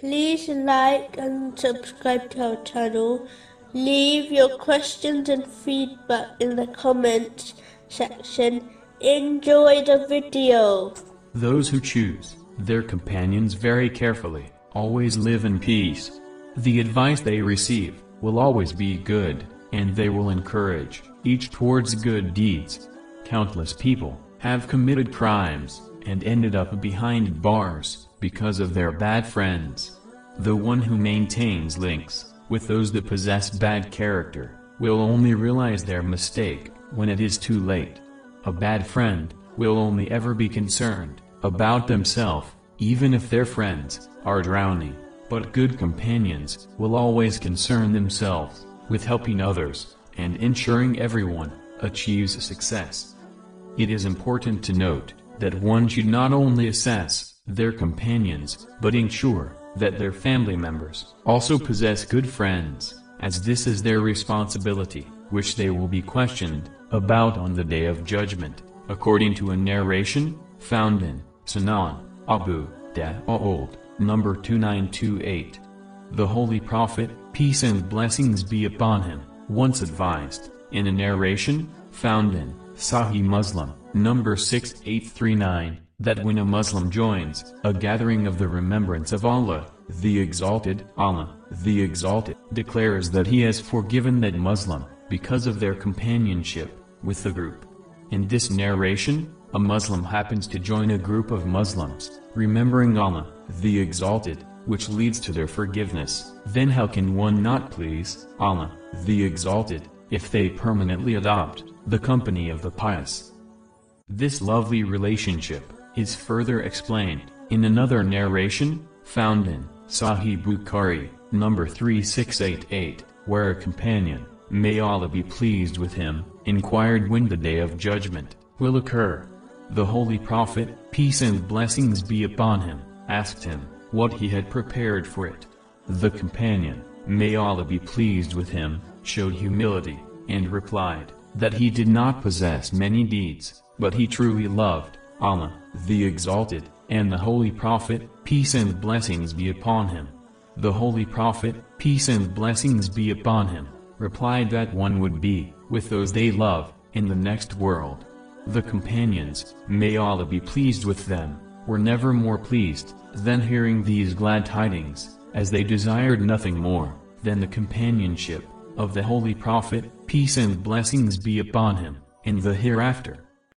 Please like and subscribe to our channel. Leave your questions and feedback in the comments section. Enjoy the video. Those who choose their companions very carefully always live in peace. The advice they receive will always be good, and they will encourage each towards good deeds. Countless people have committed crimes and ended up behind bars because of their bad friends. The one who maintains links with those that possess bad character will only realize their mistake when it is too late. A bad friend will only ever be concerned about themselves, even if their friends are drowning. But good companions will always concern themselves with helping others and ensuring everyone achieves success. It is important to note that one should not only assess their companions, but ensure that their family members also possess good friends, as this is their responsibility, which they will be questioned about on the day of judgment, according to a narration found in Sunan Abu Dawud, number 2928. The Holy Prophet, peace and blessings be upon him, once advised, in a narration found in Sahih Muslim, number 6839, that when a Muslim joins a gathering of the remembrance of Allah, the Exalted, Allah, the Exalted, declares that He has forgiven that Muslim, because of their companionship with the group. In this narration, a Muslim happens to join a group of Muslims, remembering Allah, the Exalted, which leads to their forgiveness. Then how can one not please Allah, the Exalted, if they permanently adopt the company of the pious? This lovely relationship is further explained in another narration found in Sahih Bukhari, number 3688, where a companion, may Allah be pleased with him, inquired when the day of judgment will occur. The Holy Prophet, peace and blessings be upon him, asked him what he had prepared for it. The companion, may Allah be pleased with him, showed humility, and replied that he did not possess many deeds, but he truly loved Allah, the Exalted, and the Holy Prophet, peace and blessings be upon him. The Holy Prophet, peace and blessings be upon him, replied that one would be, with those they love, in the next world. The companions, may Allah be pleased with them, were never more pleased, than hearing these glad tidings, as they desired nothing more, than the companionship, of the Holy Prophet, peace and blessings be upon him, in the hereafter.